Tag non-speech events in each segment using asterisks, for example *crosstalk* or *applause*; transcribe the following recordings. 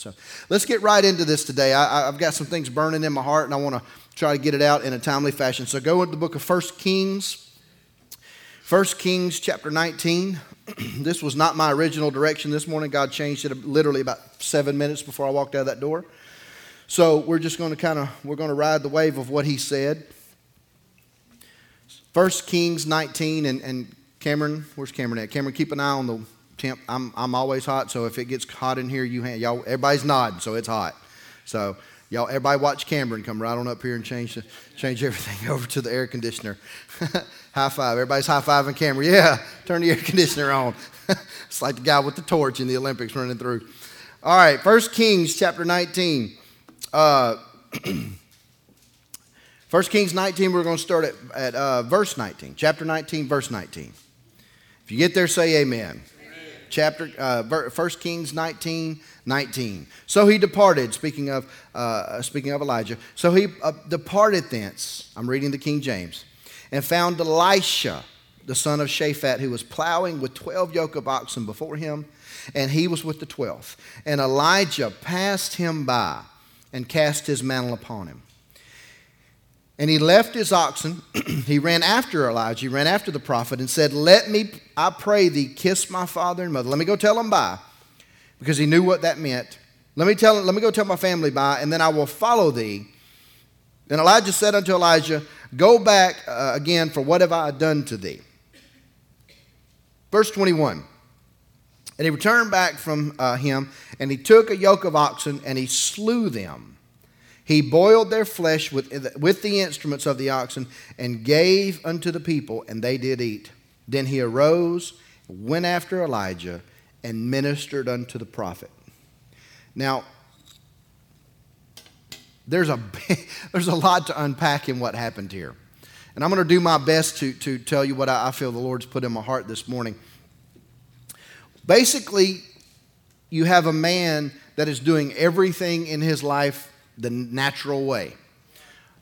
So let's get right into this today. I, have got some things burning in my heart, and I want to try to get it out in a timely fashion. So go into the book of First Kings. First Kings chapter 19. *clears throat* this was not my original direction this morning. God changed it literally about seven minutes before I walked out of that door. So we're just going to kind of we're going to ride the wave of what he said. First Kings 19 and, and Cameron, where's Cameron at? Cameron, keep an eye on the temp. I'm, I'm always hot, so if it gets hot in here, you y'all, everybody's nodding, so it's hot. So y'all, everybody watch Cameron come right on up here and change, change everything *laughs* over to the air conditioner. *laughs* high five. Everybody's high fiving Cameron. Yeah, turn the air *laughs* conditioner on. it's like the guy with the torch in the Olympics running through. All right, First Kings chapter 19. Uh, *clears throat* 1 Kings 19, we're going to start at, at uh, verse 19. Chapter 19, verse 19. If you get there, say amen. Chapter, uh, 1 Kings 19, 19. So he departed, speaking of, uh, speaking of Elijah. So he uh, departed thence, I'm reading the King James, and found Elisha, the son of Shaphat, who was plowing with 12 yoke of oxen before him, and he was with the 12th. And Elijah passed him by and cast his mantle upon him. And he left his oxen. *clears throat* he ran after Elijah. He ran after the prophet and said, Let me, I pray thee, kiss my father and mother. Let me go tell them bye. Because he knew what that meant. Let me, tell, let me go tell my family bye, and then I will follow thee. Then Elijah said unto Elijah, Go back uh, again, for what have I done to thee? Verse 21. And he returned back from uh, him, and he took a yoke of oxen, and he slew them he boiled their flesh with, with the instruments of the oxen and gave unto the people, and they did eat. Then he arose, went after Elijah, and ministered unto the prophet. Now, there's a, *laughs* there's a lot to unpack in what happened here. And I'm going to do my best to, to tell you what I feel the Lord's put in my heart this morning. Basically, you have a man that is doing everything in his life the natural way.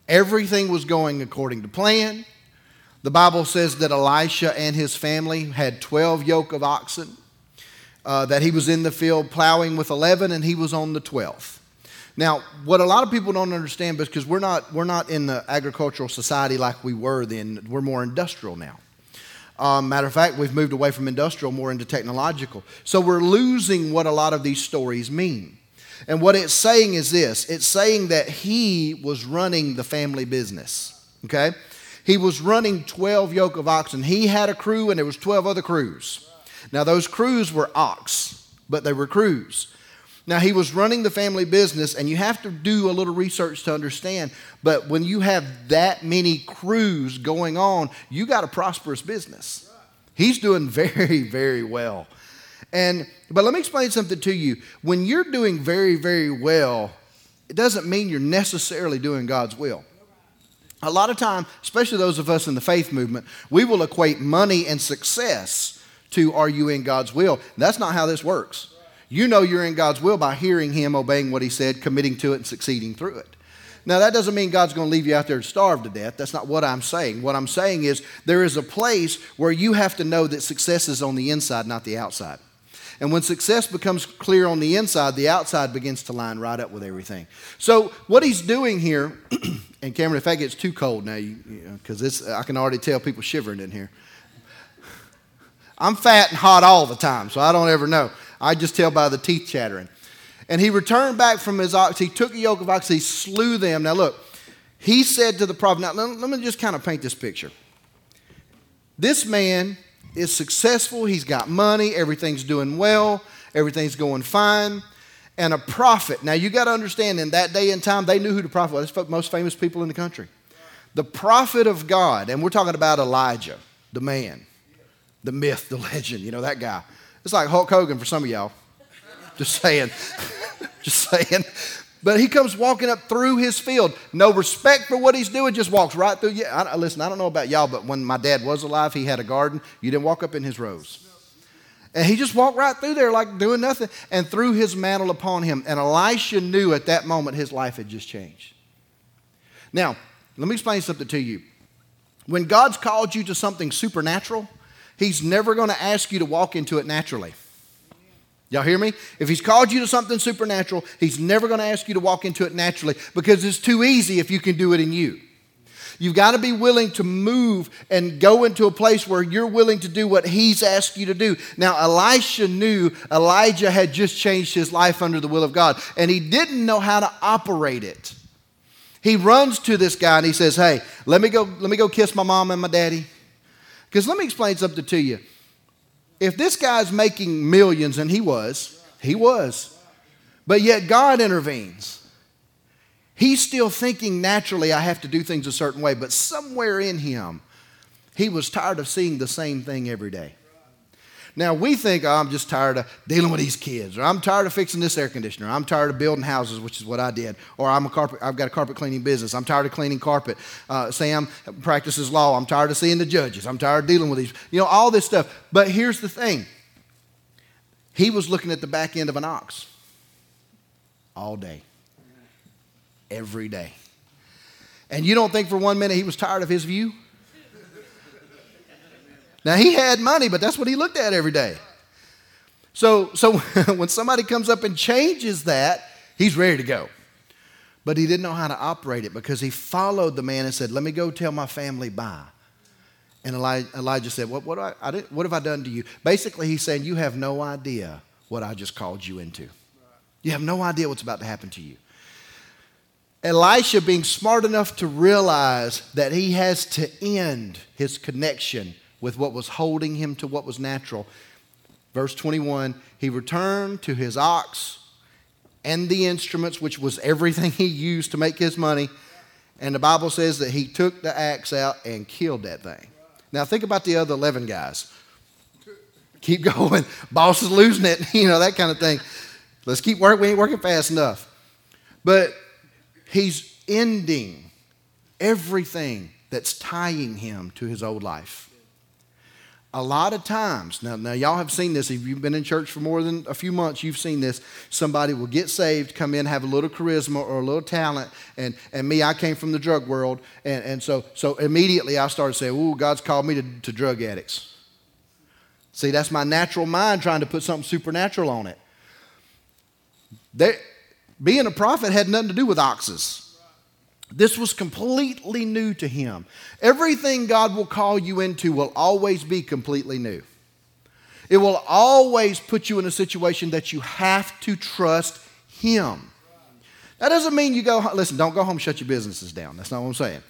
Everything was going according to plan. The Bible says that Elisha and his family had 12 yoke of oxen, uh, that he was in the field plowing with 11, and he was on the 12th. Now, what a lot of people don't understand, because we're not, we're not in the agricultural society like we were then, we're more industrial now. Um, matter of fact, we've moved away from industrial more into technological. So we're losing what a lot of these stories mean. And what it's saying is this it's saying that he was running the family business. Okay? He was running 12 yoke of oxen. He had a crew, and there was 12 other crews. Now, those crews were ox, but they were crews. Now, he was running the family business, and you have to do a little research to understand. But when you have that many crews going on, you got a prosperous business. He's doing *laughs* very, very well. And but let me explain something to you. When you're doing very, very well, it doesn't mean you're necessarily doing God's will. A lot of time, especially those of us in the faith movement, we will equate money and success to are you in God's will? That's not how this works. You know you're in God's will by hearing Him, obeying what He said, committing to it, and succeeding through it. Now, that doesn't mean God's going to leave you out there to starve to death. That's not what I'm saying. What I'm saying is there is a place where you have to know that success is on the inside, not the outside. And when success becomes clear on the inside, the outside begins to line right up with everything. So what he's doing here, *clears throat* and Cameron, if that gets too cold now, because you know, I can already tell people shivering in here. I'm fat and hot all the time, so I don't ever know. I just tell by the teeth chattering. And he returned back from his ox. He took a yoke of ox. He slew them. Now look, he said to the prophet. Now let, let me just kind of paint this picture. This man is successful, he's got money, everything's doing well, everything's going fine. And a prophet. Now you got to understand, in that day and time, they knew who the prophet was. most famous people in the country. The prophet of God, and we're talking about Elijah, the man, the myth, the legend, you know, that guy. It's like Hulk Hogan for some of y'all. Just saying. *laughs* Just saying. But he comes walking up through his field. No respect for what he's doing, just walks right through. Yeah, I, listen, I don't know about y'all, but when my dad was alive, he had a garden. You didn't walk up in his rows. And he just walked right through there like doing nothing and threw his mantle upon him. And Elisha knew at that moment his life had just changed. Now, let me explain something to you. When God's called you to something supernatural, He's never going to ask you to walk into it naturally. Y'all hear me? If he's called you to something supernatural, he's never going to ask you to walk into it naturally because it's too easy if you can do it in you. You've got to be willing to move and go into a place where you're willing to do what he's asked you to do. Now, Elisha knew Elijah had just changed his life under the will of God, and he didn't know how to operate it. He runs to this guy and he says, Hey, let me go, let me go kiss my mom and my daddy. Because let me explain something to you. If this guy's making millions, and he was, he was, but yet God intervenes. He's still thinking naturally, I have to do things a certain way, but somewhere in him, he was tired of seeing the same thing every day. Now, we think, oh, I'm just tired of dealing with these kids, or I'm tired of fixing this air conditioner, I'm tired of building houses, which is what I did, or I'm a carpet, I've got a carpet cleaning business, I'm tired of cleaning carpet. Uh, Sam practices law, I'm tired of seeing the judges, I'm tired of dealing with these, you know, all this stuff. But here's the thing he was looking at the back end of an ox all day every day. And you don't think for one minute he was tired of his view? Now he had money, but that's what he looked at every day. So, so *laughs* when somebody comes up and changes that, he's ready to go. But he didn't know how to operate it because he followed the man and said, Let me go tell my family bye. And Elijah said, What, what, I, I what have I done to you? Basically, he's saying, You have no idea what I just called you into. You have no idea what's about to happen to you. Elisha being smart enough to realize that he has to end his connection with what was holding him to what was natural. Verse 21 he returned to his ox and the instruments, which was everything he used to make his money. And the Bible says that he took the axe out and killed that thing. Now, think about the other 11 guys. Keep *laughs* going. Boss is losing it, *laughs* you know, that kind of thing. Let's keep working. We ain't working fast enough. But He's ending everything that's tying him to his old life. A lot of times, now, now y'all have seen this. If you've been in church for more than a few months, you've seen this. Somebody will get saved, come in, have a little charisma or a little talent. And, and me, I came from the drug world. And, and so, so immediately I started saying, Ooh, God's called me to, to drug addicts. See, that's my natural mind trying to put something supernatural on it. Being a prophet had nothing to do with oxes. This was completely new to him. Everything God will call you into will always be completely new. It will always put you in a situation that you have to trust Him. That doesn't mean you go, listen, don't go home shut your businesses down. That's not what I'm saying.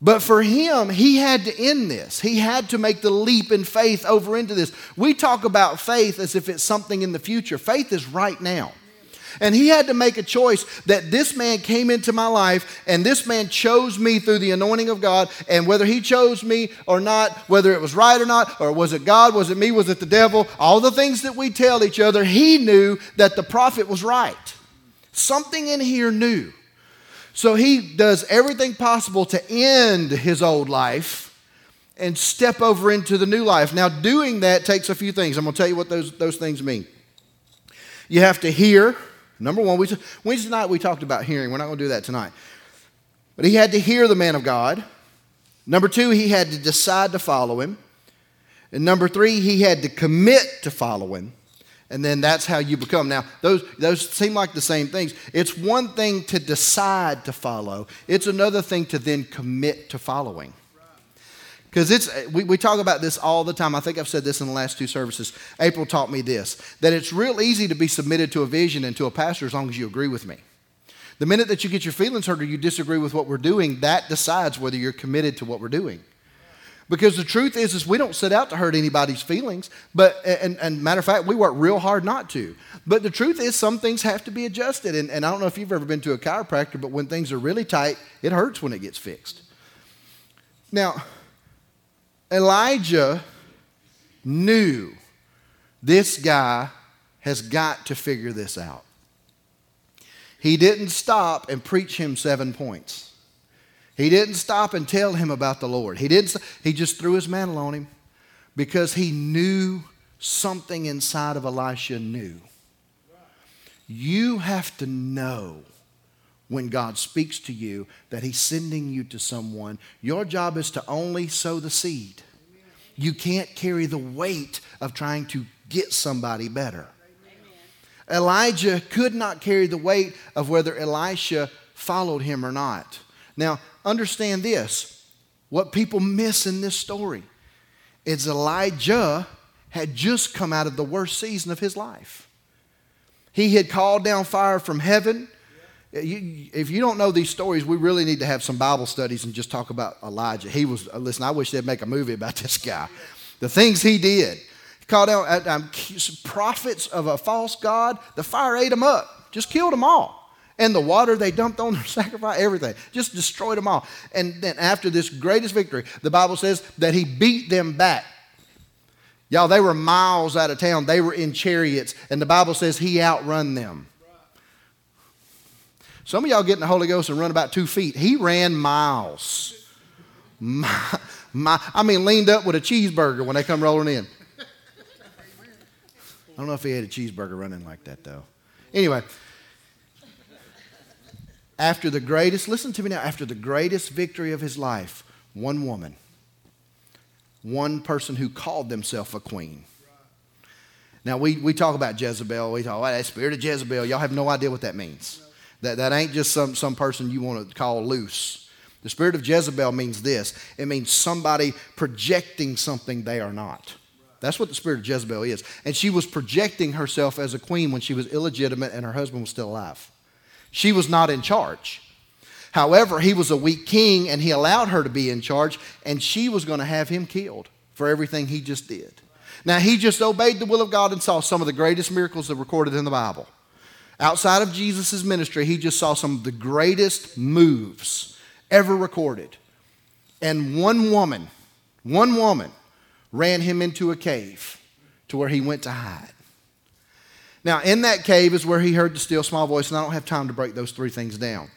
But for him, he had to end this. He had to make the leap in faith over into this. We talk about faith as if it's something in the future. Faith is right now. And he had to make a choice that this man came into my life and this man chose me through the anointing of God. And whether he chose me or not, whether it was right or not, or was it God, was it me, was it the devil, all the things that we tell each other, he knew that the prophet was right. Something in here knew. So he does everything possible to end his old life and step over into the new life. Now, doing that takes a few things. I'm going to tell you what those, those things mean. You have to hear Number one, we, Wednesday night we talked about hearing. We're not going to do that tonight. But he had to hear the man of God. Number two, he had to decide to follow him. And number three, he had to commit to follow him. And then that's how you become. Now, those, those seem like the same things. It's one thing to decide to follow, it's another thing to then commit to following. Because it's we, we talk about this all the time. I think I've said this in the last two services. April taught me this that it's real easy to be submitted to a vision and to a pastor as long as you agree with me. The minute that you get your feelings hurt or you disagree with what we're doing, that decides whether you're committed to what we're doing. Because the truth is, is we don't set out to hurt anybody's feelings, but and, and matter of fact, we work real hard not to. But the truth is, some things have to be adjusted. And, and I don't know if you've ever been to a chiropractor, but when things are really tight, it hurts when it gets fixed. Now, Elijah knew this guy has got to figure this out. He didn't stop and preach him seven points. He didn't stop and tell him about the Lord. He didn't he just threw his mantle on him because he knew something inside of Elisha knew. You have to know when God speaks to you that He's sending you to someone. Your job is to only sow the seed. You can't carry the weight of trying to get somebody better. Elijah could not carry the weight of whether Elisha followed him or not. Now, understand this what people miss in this story is Elijah had just come out of the worst season of his life. He had called down fire from heaven. You, if you don't know these stories, we really need to have some Bible studies and just talk about Elijah. He was, listen, I wish they'd make a movie about *laughs* this guy. The things he did. He called out um, prophets of a false God. The fire ate them up, just killed them all. And the water they dumped on their *laughs* sacrifice, everything, just destroyed them all. And then after this greatest victory, the Bible says that he beat them back. Y'all, they were miles out of town. They were in chariots, and the Bible says he outrun them. Some of y'all get in the Holy Ghost and run about two feet. He ran miles. My, my, I mean, leaned up with a cheeseburger when they come rolling in. I don't know if he had a cheeseburger running like that, though. Anyway, after the greatest, listen to me now, after the greatest victory of his life, one woman, one person who called themselves a queen. Now, we, we talk about Jezebel. We talk about that spirit of Jezebel. Y'all have no idea what that means. That, that ain't just some, some person you want to call loose. The spirit of Jezebel means this it means somebody projecting something they are not. That's what the spirit of Jezebel is. And she was projecting herself as a queen when she was illegitimate and her husband was still alive. She was not in charge. However, he was a weak king and he allowed her to be in charge, and she was going to have him killed for everything he just did. Now, he just obeyed the will of God and saw some of the greatest miracles that recorded in the Bible. Outside of Jesus' ministry, he just saw some of the greatest moves ever recorded. And one woman, one woman, ran him into a cave to where he went to hide. Now, in that cave is where he heard the still small voice, and I don't have time to break those three things down.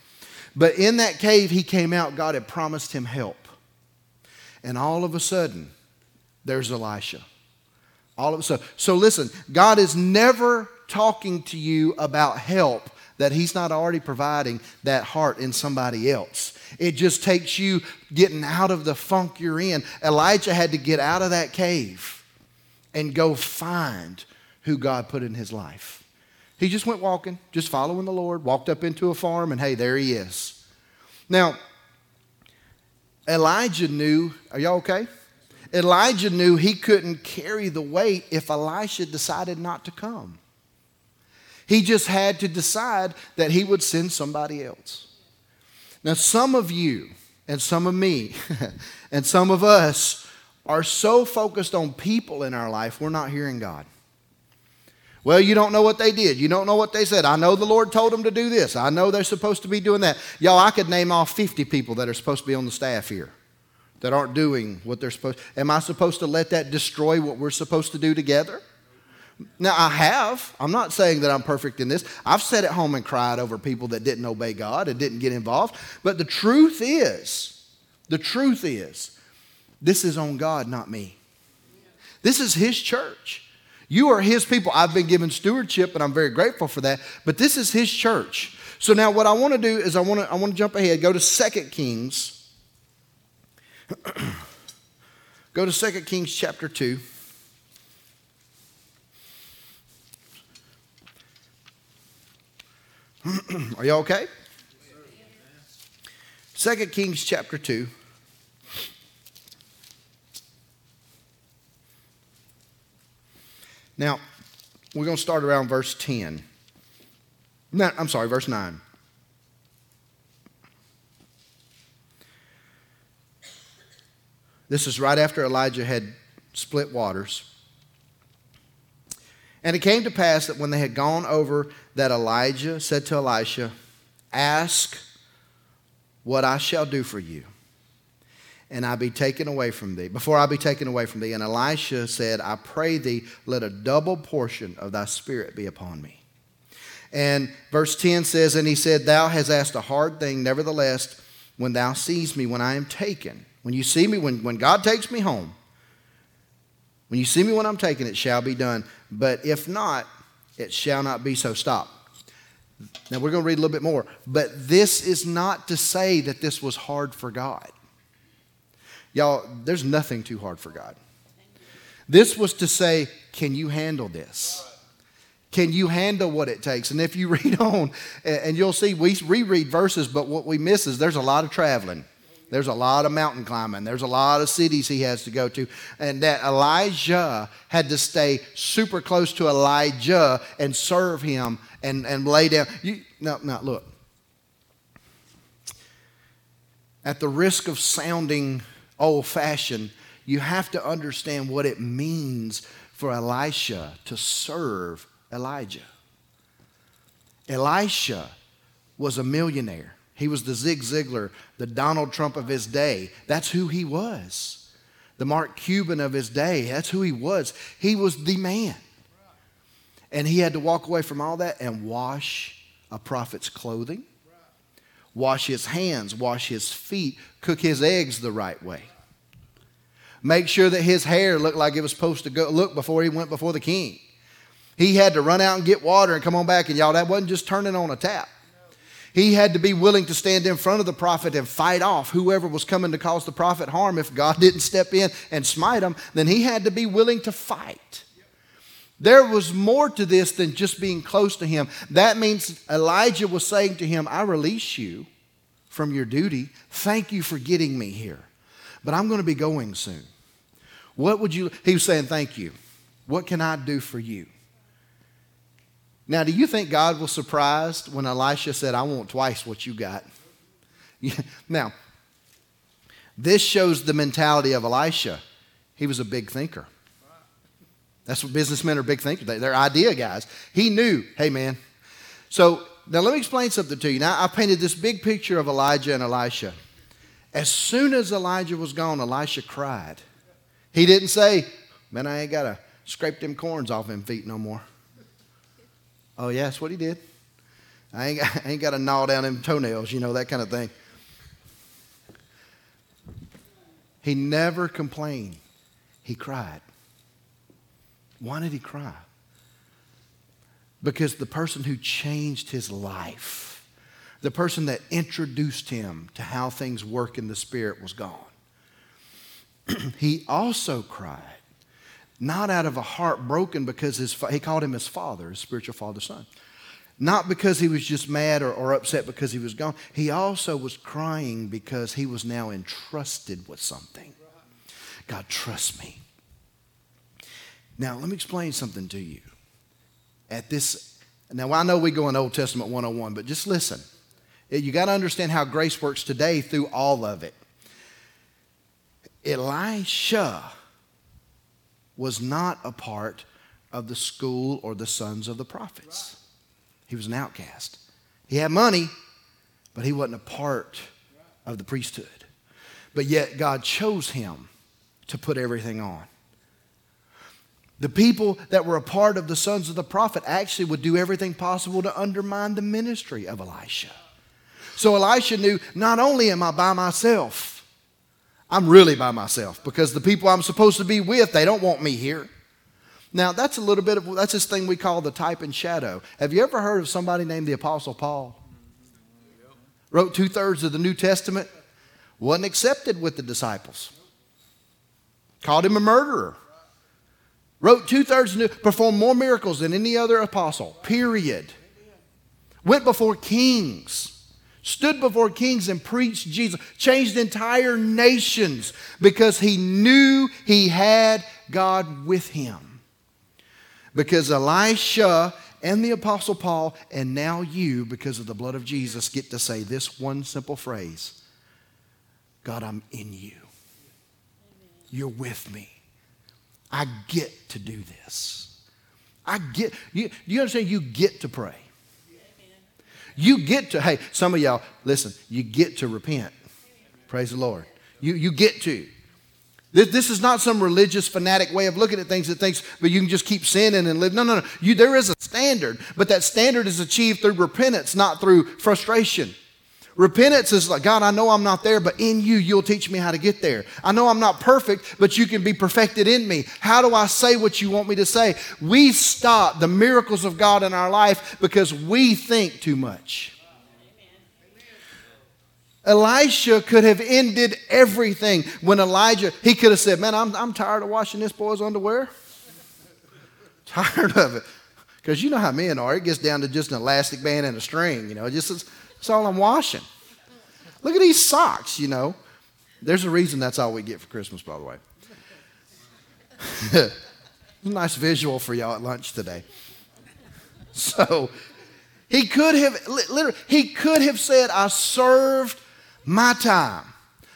But in that cave, he came out, God had promised him help. And all of a sudden, there's Elisha. All of a sudden. So listen, God is never talking to you about help that he's not already providing that heart in somebody else. It just takes you getting out of the funk you're in. Elijah had to get out of that cave and go find who God put in his life. He just went walking, just following the Lord, walked up into a farm, and hey, there he is. Now, Elijah knew, are y'all okay? Elijah knew he couldn't carry the weight if Elisha decided not to come. He just had to decide that he would send somebody else. Now, some of you, and some of me, *laughs* and some of us are so focused on people in our life, we're not hearing God. Well, you don't know what they did. You don't know what they said. I know the Lord told them to do this. I know they're supposed to be doing that. Y'all, I could name off 50 people that are supposed to be on the staff here that aren't doing what they're supposed Am I supposed to let that destroy what we're supposed to do together? Now, I have. I'm not saying that I'm perfect in this. I've sat at home and cried over people that didn't obey God and didn't get involved. But the truth is, the truth is, this is on God, not me. This is His church. You are His people. I've been given stewardship, and I'm very grateful for that. But this is His church. So now, what I want to do is I want to I want to jump ahead. Go to Second Kings. *clears throat* go to Second Kings chapter two. *clears throat* Are y'all okay? Second Kings chapter 2. Now, we're going to start around verse 10. No, I'm sorry, verse 9. This is right after Elijah had split waters. And it came to pass that when they had gone over, that Elijah said to Elisha, Ask what I shall do for you, and I be taken away from thee, before I be taken away from thee. And Elisha said, I pray thee, let a double portion of thy spirit be upon me. And verse 10 says, And he said, Thou hast asked a hard thing, nevertheless, when thou seest me, when I am taken, when you see me, when, when God takes me home, when you see me when I'm taken, it shall be done. But if not, it shall not be so. Stop. Now we're going to read a little bit more. But this is not to say that this was hard for God. Y'all, there's nothing too hard for God. This was to say, can you handle this? Can you handle what it takes? And if you *laughs* read on, and you'll see, we reread verses, but what we miss is there's a lot of traveling. There's a lot of mountain climbing. There's a lot of cities he has to go to. And that Elijah had to stay super close to Elijah and serve him and, and lay down. You, no, no, look. At the risk of sounding old fashioned, you have to understand what it means for Elisha to serve Elijah. Elisha was a millionaire. He was the Zig Ziglar, the Donald Trump of his day. That's who he was. The Mark Cuban of his day. That's who he was. He was the man. And he had to walk away from all that and wash a prophet's clothing, wash his hands, wash his feet, cook his eggs the right way. Make sure that his hair looked like it was supposed to go, look before he went before the king. He had to run out and get water and come on back. And y'all, that wasn't just turning on a tap. He had to be willing to stand in front of the prophet and fight off whoever was coming to cause the prophet harm. If God *laughs* didn't step in and smite him, then he had to be willing to fight. There was more to this than just being close to him. That means Elijah was saying to him, I release you from your duty. Thank you for getting me here. But I'm going to be going soon. What would you, he was saying, Thank you. What can I do for you? Now, do you think God was surprised when Elisha said, I want twice what you got? *laughs* now, this shows the mentality of Elisha. He was a big thinker. That's what businessmen are big thinkers. They're idea guys. He knew, hey man. So now let me explain something to you. Now I painted this big picture of Elijah and Elisha. As soon as Elijah was gone, Elisha cried. He didn't say, Man, I ain't got to scrape them corns off him feet no more. Oh, yeah, that's what he did. I ain't, *laughs* I ain't got to gnaw down them toenails, you know, that kind of thing. He never complained. He cried. Why did he cry? Because the person who changed his life, the person that introduced him to how things work in the Spirit, was gone. *clears throat* he also cried not out of a heart broken because his, he called him his father, his spiritual father son. Not because he was just mad or, or upset because he was gone. He also was crying because he was now entrusted with something. God, trust me. Now, let me explain something to you. At this, now I know we go in Old Testament 101, but just listen. You got to understand how grace works today through all of it. Elisha was not a part of the school or the sons of the prophets. He was an outcast. He had money, but he wasn't a part of the priesthood. But yet God chose him to put everything on. The people that were a part of the sons of the prophet actually would do everything possible to undermine the ministry of Elisha. So Elisha knew not only am I by myself, I'm really by myself because the people I'm supposed to be with, they don't want me here. Now, that's a little bit of, that's this thing we call the type and shadow. Have you ever heard of somebody named the Apostle Paul? Wrote two thirds of the New Testament, wasn't accepted with the disciples. Called him a murderer. Wrote two thirds, performed more miracles than any other apostle, period. Went before kings stood before kings and preached Jesus, changed entire nations because he knew he had God with him. Because Elisha and the Apostle Paul, and now you, because of the blood of Jesus, get to say this one simple phrase God, I'm in you. You're with me. I get to do this. I get, you, you understand? You get to pray. You get to, hey, some of y'all, listen, you get to repent. Praise the Lord. You, you get to. This, this is not some religious fanatic way of looking at things that thinks, but you can just keep sinning and live. No, no, no. You, there is a standard, but that standard is achieved through repentance, not through frustration. Repentance is like, God, I know I'm not there, but in you, you'll teach me how to get there. I know I'm not perfect, but you can be perfected in me. How do I say what you want me to say? We stop the miracles of God in our life because we think too much. Elisha could have ended everything when Elijah, he could have said, Man, I'm, I'm tired of washing this boy's underwear. *laughs* Tired of it. Because you know how men are. It gets down to just an elastic band and a string, you know. Just that's all I'm washing. Look at these socks, you know. There's a reason that's all we get for Christmas, by the way. *laughs* nice visual for y'all at lunch today. So he could have literally he could have said, I served my time.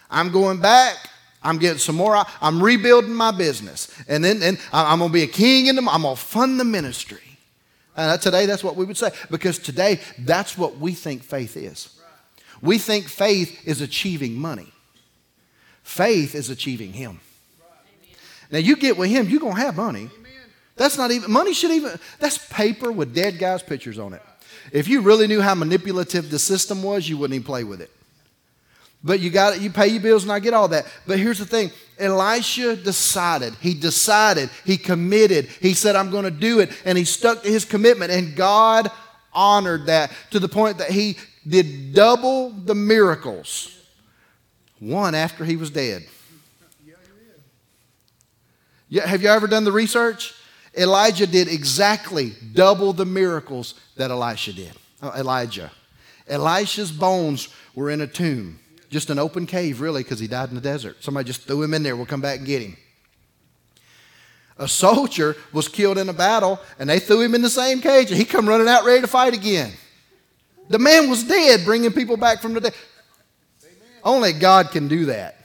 I'm going back. I'm getting some more. I'm rebuilding my business. And then and I'm going to be a king in them. I'm to fund the ministry. And today, that's what we would say. Because today, that's what we think faith is. We think faith is achieving money, faith is achieving Him. Now, you get with Him, you're going to have money. That's not even, money should even, that's paper with dead guys' pictures on it. If you really knew how manipulative the system was, you wouldn't even play with it. But you got it, you pay your bills and I get all that. But here's the thing Elisha decided, he decided, he committed, he said, I'm going to do it, and he stuck to his commitment, and God honored that to the point that he did double the miracles, one after he was dead. Yeah, have you ever done the research? Elijah did exactly double the miracles that Elisha did. Oh, Elijah. Elisha's bones were in a tomb. Just an open cave, really, because he died in the desert. Somebody just threw him in there. We'll come back and get him. A soldier was killed in a battle, and they threw him in the same cage, and he come running out ready to fight again. The man was dead, bringing people back from the dead. Only God can do that.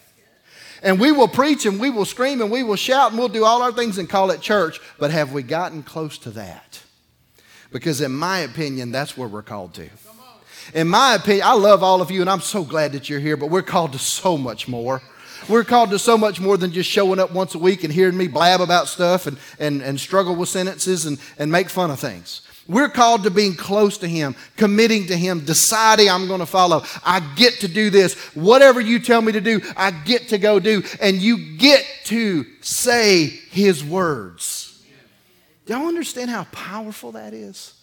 And we will preach and we will scream and we will shout and we'll do all our things and call it church. But have we gotten close to that? Because, in my opinion, that's where we're called to. In my opinion, I love all of you and I'm so glad that you're here, but we're called to so much more. We're called to so much more than just showing up once a week and hearing me blab about stuff and, and, and struggle with sentences and, and make fun of things. We're called to being close to Him, committing to Him, deciding I'm going to follow. I get to do this. Whatever you tell me to do, I get to go do. And you get to say His words. Y'all understand how powerful that is?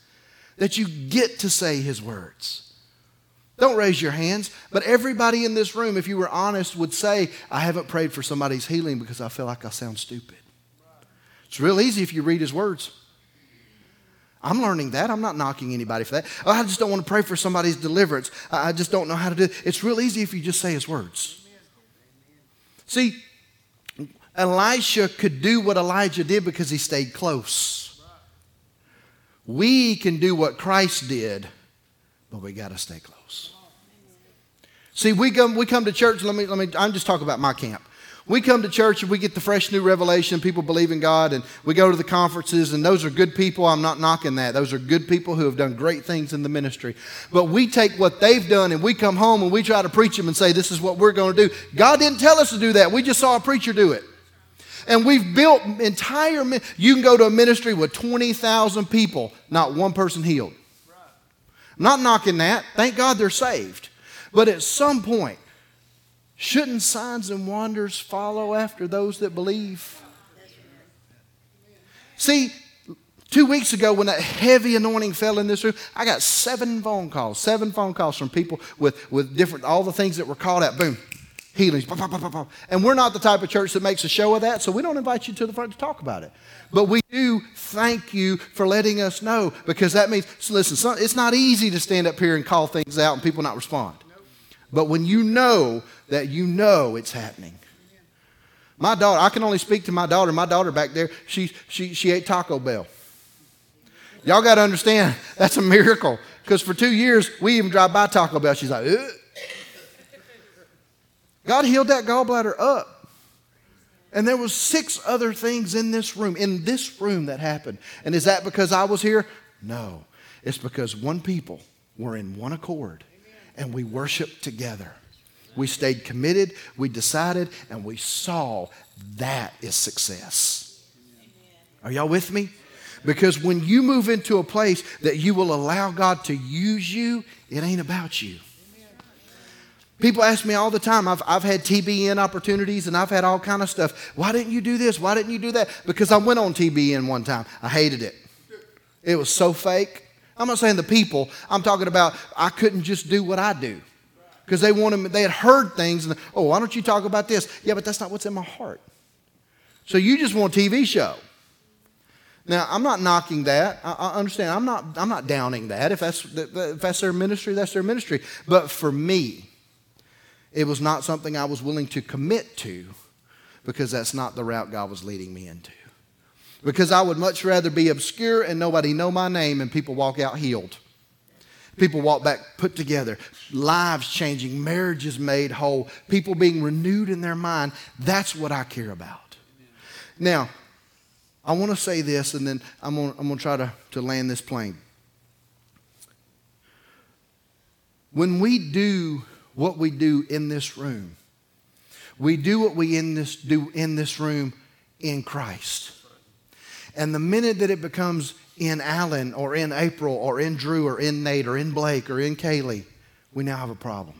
That you get to say His words. Don't raise your hands, but everybody in this room, if you were honest, would say, I haven't prayed for somebody's healing because I feel like I sound stupid. It's real easy if you read his words. I'm learning that. I'm not knocking anybody for that. Oh, I just don't want to pray for somebody's deliverance. I just don't know how to do it. It's real easy if you just say his words. See, Elisha could do what Elijah did because he stayed close. We can do what Christ did, but we got to stay close. See, we come, we come to church. Let me, let me, I'm just talking about my camp. We come to church and we get the fresh new revelation. People believe in God, and we go to the conferences, and those are good people. I'm not knocking that. Those are good people who have done great things in the ministry. But we take what they've done and we come home and we try to preach them and say, This is what we're going to do. God didn't tell us to do that. We just saw a preacher do it. And we've built entire, you can go to a ministry with 20,000 people, not one person healed. I'm not knocking that. Thank God they're saved. But at some point, Shouldn't signs and wonders follow after those that believe? See, two weeks ago when that heavy anointing fell in this room, I got seven phone calls, seven phone calls from people with, with different, all the things that were called out. Boom, healings. And we're not the type of church that makes a show of that, so we don't invite you to the front to talk about it. But we do thank you for letting us know because that means, so listen, it's not easy to stand up here and call things out and people not respond. But when you know that you know it's happening. My daughter, I can only speak to my daughter. My daughter back there, she, she, she ate Taco Bell. Y'all got to understand, *laughs* that's a miracle. Because for two years, we even drive by Taco Bell. She's like, Ugh. God healed that gallbladder up. And there was six other things in this room, in this room that happened. And is that because I was here? No. It's because one people were in one accord and we worshiped together. We stayed committed, we decided, and we saw that is success. Are y'all with me? Because when you move into a place that you will allow God to use you, it ain't about you. People ask me all the time. I've, I've had TBN opportunities and I've had all kind of stuff. Why didn't you do this? Why didn't you do that? Because I went on TBN one time. I hated it. It was so fake. I'm not saying the people. I'm talking about I couldn't just do what I do because they wanted they had heard things and oh why don't you talk about this yeah but that's not what's in my heart so you just want a tv show Now, I'm not knocking that. I, I, understand. I'm not, I'm not downing that. If that's, if that's their ministry, that's their ministry. But for me, it was not something I was willing to commit to because that's not the route God was leading me into. Because I would much rather be obscure and nobody know my name and people walk out healed. People walk back put together, lives changing, marriages made whole, people being renewed in their mind. That's what I care about. Now, I want to say this and then I'm going I'm to try to, to land this plane. When we do what we do in this room, we do what we in this, do in this room in Christ. And the minute that it becomes in Alan or in April or in Drew or in Nate or in Blake or in Kaylee, we now have a problem.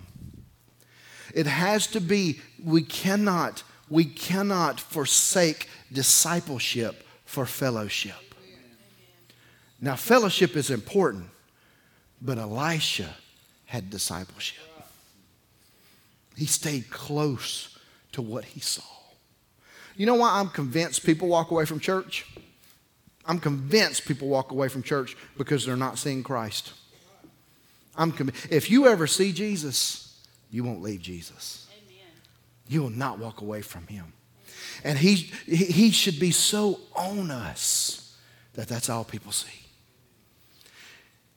It has to be, we cannot, we cannot forsake discipleship for fellowship. Now, fellowship is important, but Elisha had discipleship. He stayed close to what he saw. You know why I'm convinced people walk away from church? I'm convinced people walk away from church because they're not seeing Christ. I'm convinced. If you ever see Jesus, you won't leave Jesus. Amen. You will not walk away from him. And he, he should be so on us that that's all people see.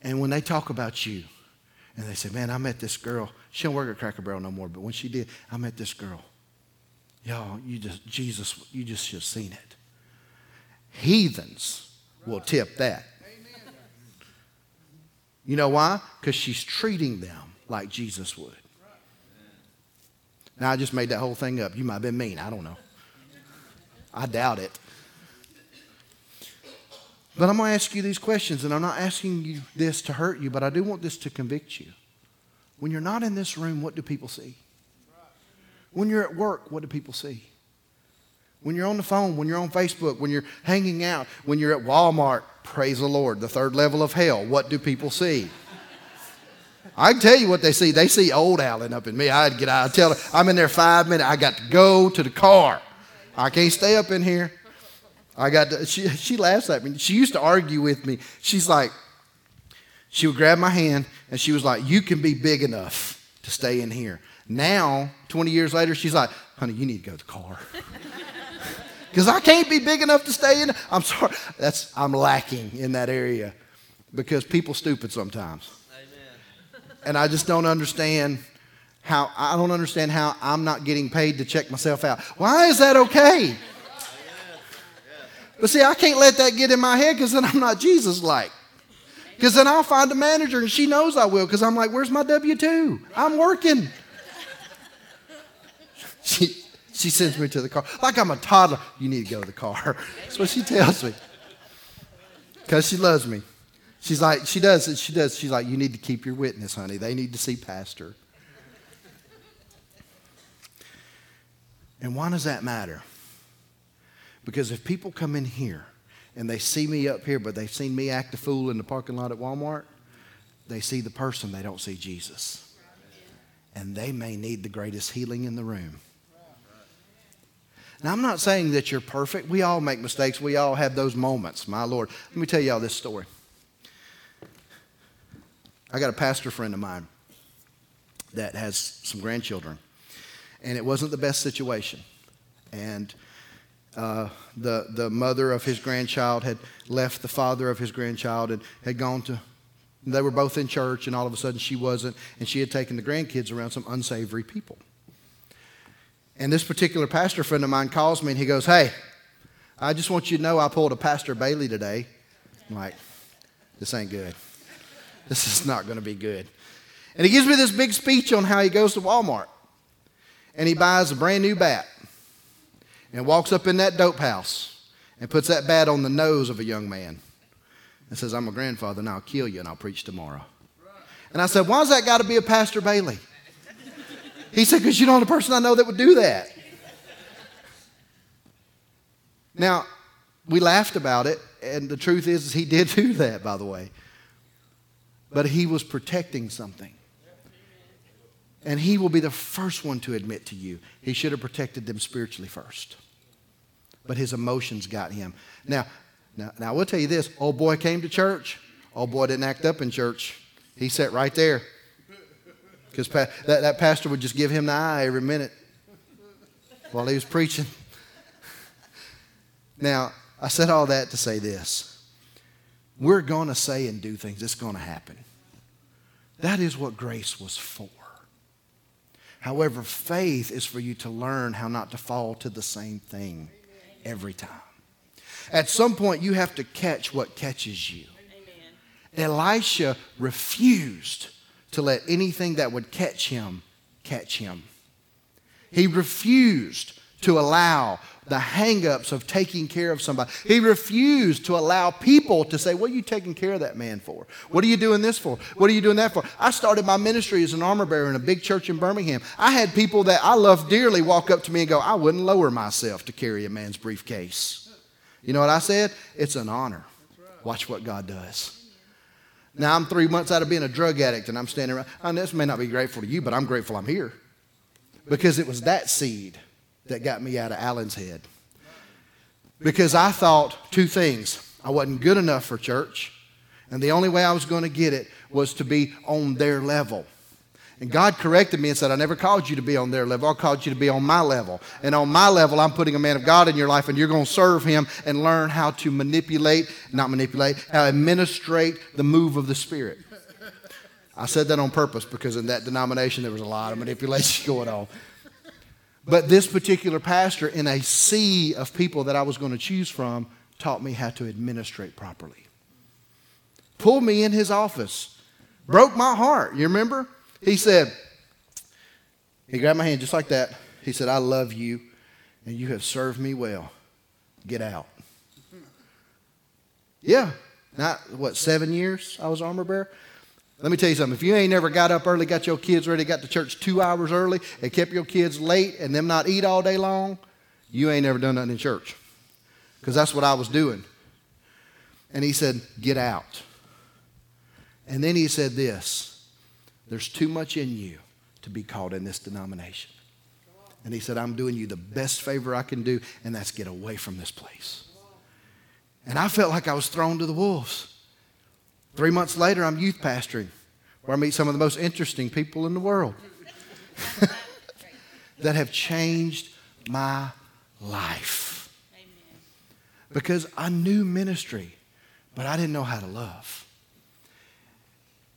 And when they talk about you, and they said, Man, I met this girl. She don't work at Cracker Barrel no more, but when she did, I met this girl. Y'all, you just, Jesus, you just should have seen it. Heathens will tip that. You know why? Because she's treating them like Jesus would. Now, I just made that whole thing up. You might have been mean. I don't know. I doubt it. But I'm going to ask you these questions, and I'm not asking you this to hurt you, but I do want this to convict you. When you're not in this room, what do people see? When you're at work, what do people see? When you're on the phone, when you're on Facebook, when you're hanging out, when you're at Walmart, praise the Lord, the third level of hell, what do people see? I can tell you what they see. They see old Allen up in me. I'd get out. I tell her, I'm in there five minutes. I got to go to the car. I can't stay up in here. I got to, she, she laughs at me. She used to argue with me. She's like, she would grab my hand and she was like, You can be big enough to stay in here. Now, 20 years later, she's like, Honey, you need to go to the car. *laughs* Because I can't be big enough to stay in. I'm sorry. That's, I'm lacking in that area because people stupid sometimes. Amen. And I just don't understand how, I don't understand how I'm not getting paid to check myself out. Why is that okay? But see, I can't let that get in my head because then I'm not Jesus like. Because then I'll find a manager and she knows I will because I'm like, where's my W 2? I'm working. *laughs* She, she sends me to the car. Like I'm a toddler. You need to go to the car. *laughs* That's what she tells me. Because she loves me. She's like, she does, she does. She's like, you need to keep your witness, honey. They need to see Pastor. And why does that matter? Because if people come in here and they see me up here, but they've seen me act a fool in the parking lot at Walmart, they see the person, they don't see Jesus. And they may need the greatest healing in the room. Now, I'm not saying that you're perfect. We all make mistakes. We all have those moments, my Lord. Let me tell y'all this story. I got a pastor friend of mine that has some grandchildren, and it wasn't the best situation. And uh, the, the mother of his grandchild had left the father of his grandchild and had gone to, they were both in church, and all of a sudden she wasn't, and she had taken the grandkids around some unsavory people. And this particular pastor friend of mine calls me and he goes, Hey, I just want you to know I pulled a Pastor Bailey today. I'm like, This ain't good. This is not going to be good. And he gives me this big speech on how he goes to Walmart and he buys a brand new bat and walks up in that dope house and puts that bat on the nose of a young man and says, I'm a grandfather and I'll kill you and I'll preach tomorrow. And I said, Why's that got to be a Pastor Bailey? He said, Because you're the only person I know that would do that. Now, we laughed about it, and the truth is, is he did *laughs* do that, by the way. But he was protecting something. And he will be the first one to admit to you he should have protected them spiritually first. But his emotions got him. Now, Now, now I will tell you this old boy came to church. Old boy didn't act up in church. He sat right there. Because pa- that, that pastor would just give him the eye every minute while he was preaching. Now, I said all that to say this. We're going to say and do things, it's going to happen. That is what grace was for. However, faith is for you to learn how not to fall to the same thing every time. At some point, you have to catch what catches you. Amen. Elisha refused to let anything that would catch him catch him. He refused to allow the hangups of taking care of somebody. He refused to allow people to say, What are you taking care of that man for? What are you doing this for? What are you doing that for? I started my ministry as an armor bearer in a big church in Birmingham. I had people that I love dearly walk up to me and go, I wouldn't lower myself to carry a man's briefcase. You know what I said? It's an honor. Watch what God does. Now I'm three months out of being a drug addict and I'm standing around. And this may not be grateful to you, but I'm grateful I'm here. Because it was that seed that got me out of Alan's head. Because I thought two things. I wasn't good enough for church, and the only way I was going to get it was to be on their level. And God corrected me and said, I never called you to be on their level. I called you to be on my level. And on my level, I'm putting a man of God in your life, and you're going to serve him and learn how to manipulate, not manipulate, how to administrate the move of the Spirit. I said that on purpose because in that denomination, there was a lot of manipulation *laughs* going on. But this particular pastor, in a sea of people that I was going to choose from, taught me how to administrate properly. Pulled me in his office, broke my heart. You remember? He said, he grabbed my hand just like that. He said, I love you and you have served me well. Get out. Yeah. Not, what, seven years I was armor bearer? Let me tell you something. If you ain't never got up early, got your kids ready, got to church two hours early, and kept your kids late and them not eat all day long, you ain't never done nothing in church. Because that's what I was doing. And he said, Get out. And then he said this There's too much in you to be caught in this denomination. And he said, I'm doing you the best favor I can do, and that's get away from this place. And I felt like I was thrown to the wolves. Three months later, I'm youth pastoring, where I meet some of the most interesting people in the world *laughs* that have changed my life. Because I knew ministry, but I didn't know how to love.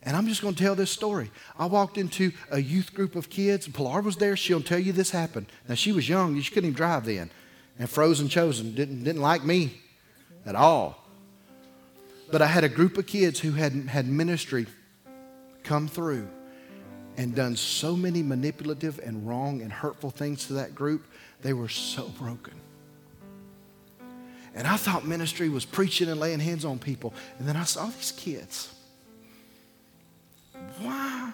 And I'm just going to tell this story. I walked into a youth group of kids, and Pilar was there. She'll tell you this happened. Now, she was young. She couldn't even drive then. And Frozen Chosen didn't, didn't like me at all. But I had a group of kids who had had ministry come through and done so many manipulative and wrong and hurtful things to that group. They were so broken. And I thought ministry was preaching and laying hands on people. And then I saw these kids. Why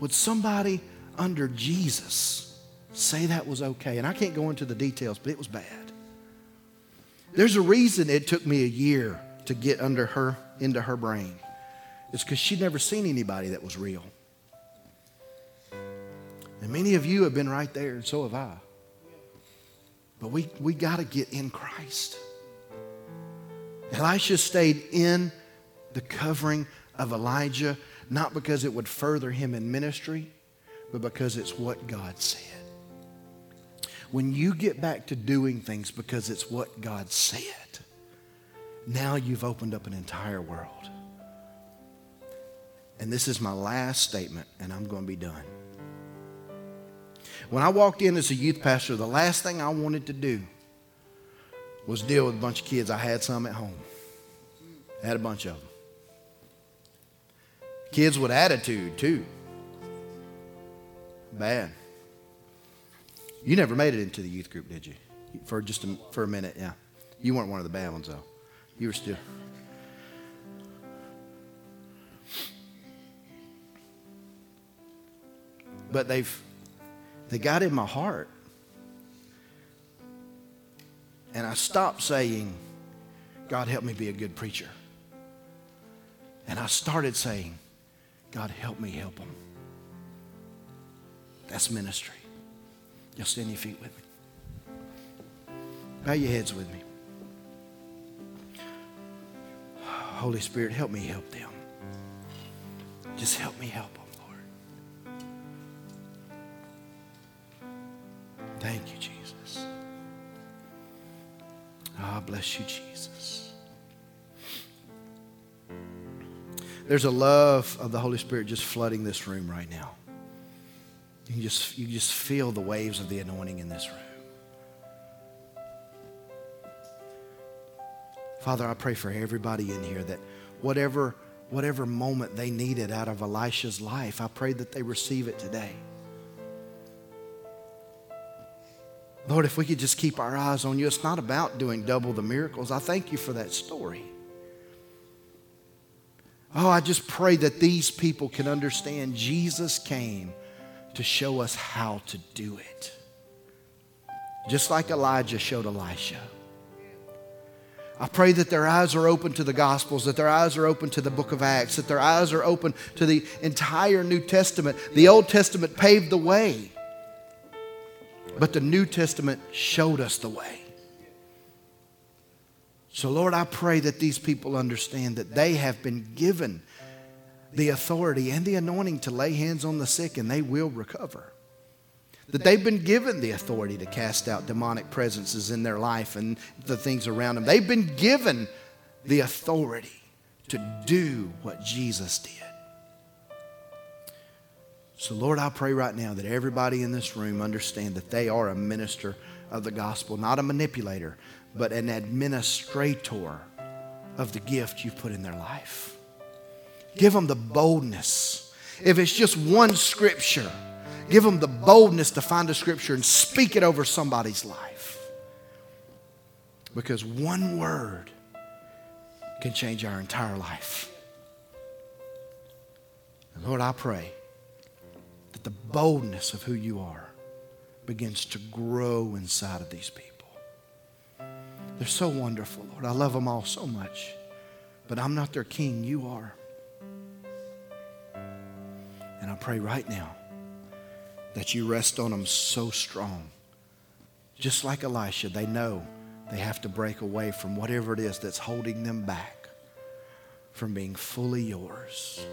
would somebody under Jesus say that was okay? And I can't go into the details, but it was bad. There's a reason it took me a year to get under her into her brain. It's because she'd never seen anybody that was real. And many of you have been right there, and so have I. But we, we got to get in Christ. Elisha stayed in the covering of Elijah, not because it would further him in ministry, but because it's what God said. When you get back to doing things because it's what God said, now you've opened up an entire world. And this is my last statement, and I'm going to be done. When I walked in as a youth pastor, the last thing I wanted to do was deal with a bunch of kids. I had some at home, I had a bunch of them. Kids with attitude, too. Bad. You never made it into the youth group, did you? For just a, for a minute, yeah. You weren't one of the bad ones, though. You were still. But they've they got in my heart. And I stopped saying, God help me be a good preacher. And I started saying, God help me help them. That's ministry. You'll stand your feet with me. Bow your heads with me. Holy Spirit, help me help them. Just help me help them, Lord. Thank you, Jesus. Ah, bless you, Jesus. There's a love of the Holy Spirit just flooding this room right now. You just, you just feel the waves of the anointing in this room. Father, I pray for everybody in here that whatever, whatever moment they needed out of Elisha's life, I pray that they receive it today. Lord, if we could just keep our eyes on you, it's not about doing double the miracles. I thank you for that story. Oh, I just pray that these people can understand Jesus came to show us how to do it. Just like Elijah showed Elisha. I pray that their eyes are open to the Gospels, that their eyes are open to the book of Acts, that their eyes are open to the entire New Testament. The Old Testament paved the way, but the New Testament showed us the way. So, Lord, I pray that these people understand that they have been given the authority and the anointing to lay hands on the sick and they will recover. That they've been given the authority to cast out demonic presences in their life and the things around them. They've been given the authority to do what Jesus did. So, Lord, I pray right now that everybody in this room understand that they are a minister of the gospel, not a manipulator, but an administrator of the gift you've put in their life. Give them the boldness. If it's just one scripture, give them the boldness to find a scripture and speak it over somebody's life. Because one word can change our entire life. And Lord, I pray that the boldness of who you are begins to grow inside of these people. They're so wonderful, Lord. I love them all so much. But I'm not their king, you are. And I pray right now that you rest on them so strong. Just like Elisha, they know they have to break away from whatever it is that's holding them back from being fully yours.